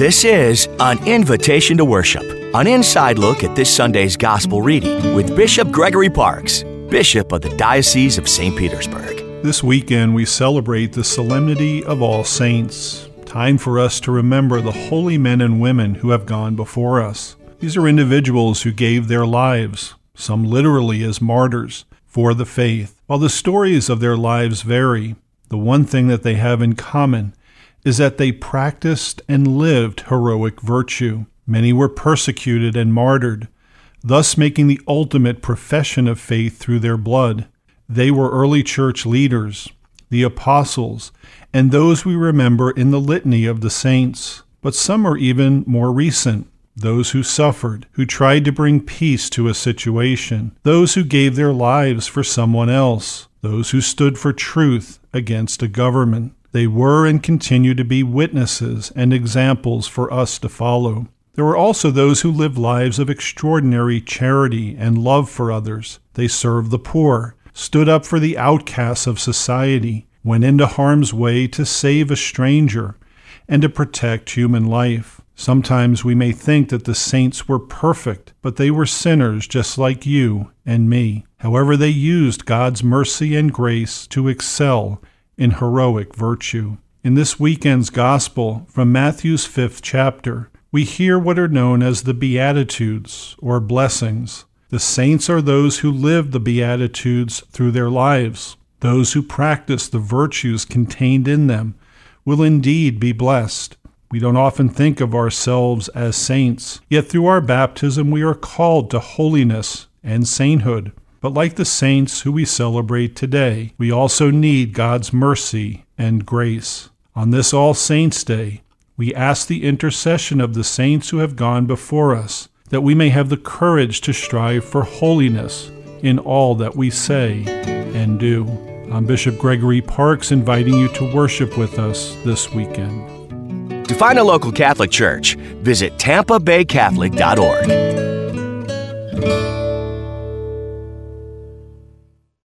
This is an invitation to worship, an inside look at this Sunday's gospel reading with Bishop Gregory Parkes, Bishop of the Diocese of St. Petersburg. This weekend, we celebrate the Solemnity of All Saints. Time for us to remember the holy men and women who have gone before us. These are individuals who gave their lives, some literally as martyrs, for the faith. While the stories of their lives vary, the one thing that they have in common is that they practiced and lived heroic virtue. Many were persecuted and martyred, thus making the ultimate profession of faith through their blood. They were early church leaders, the apostles, and those we remember in the litany of the saints. But some are even more recent those who suffered, who tried to bring peace to a situation, those who gave their lives for someone else, those who stood for truth against a government. They were and continue to be witnesses and examples for us to follow. There were also those who lived lives of extraordinary charity and love for others. They served the poor, stood up for the outcasts of society, went into harm's way to save a stranger, and to protect human life. Sometimes we may think that the saints were perfect, but they were sinners just like you and me. However, they used God's mercy and grace to excel in heroic virtue. In this weekend's Gospel from Matthew's fifth chapter, we hear what are known as the Beatitudes or blessings. The saints are those who live the Beatitudes through their lives. Those who practice the virtues contained in them will indeed be blessed. We don't often think of ourselves as saints, yet through our baptism we are called to holiness and sainthood. But like the saints who we celebrate today, we also need God's mercy and grace. On this All Saints' Day, we ask the intercession of the saints who have gone before us, that we may have the courage to strive for holiness in all that we say and do. I'm Bishop Gregory Parkes inviting you to worship with us this weekend. To find a local Catholic church, visit tampabaycatholic.org.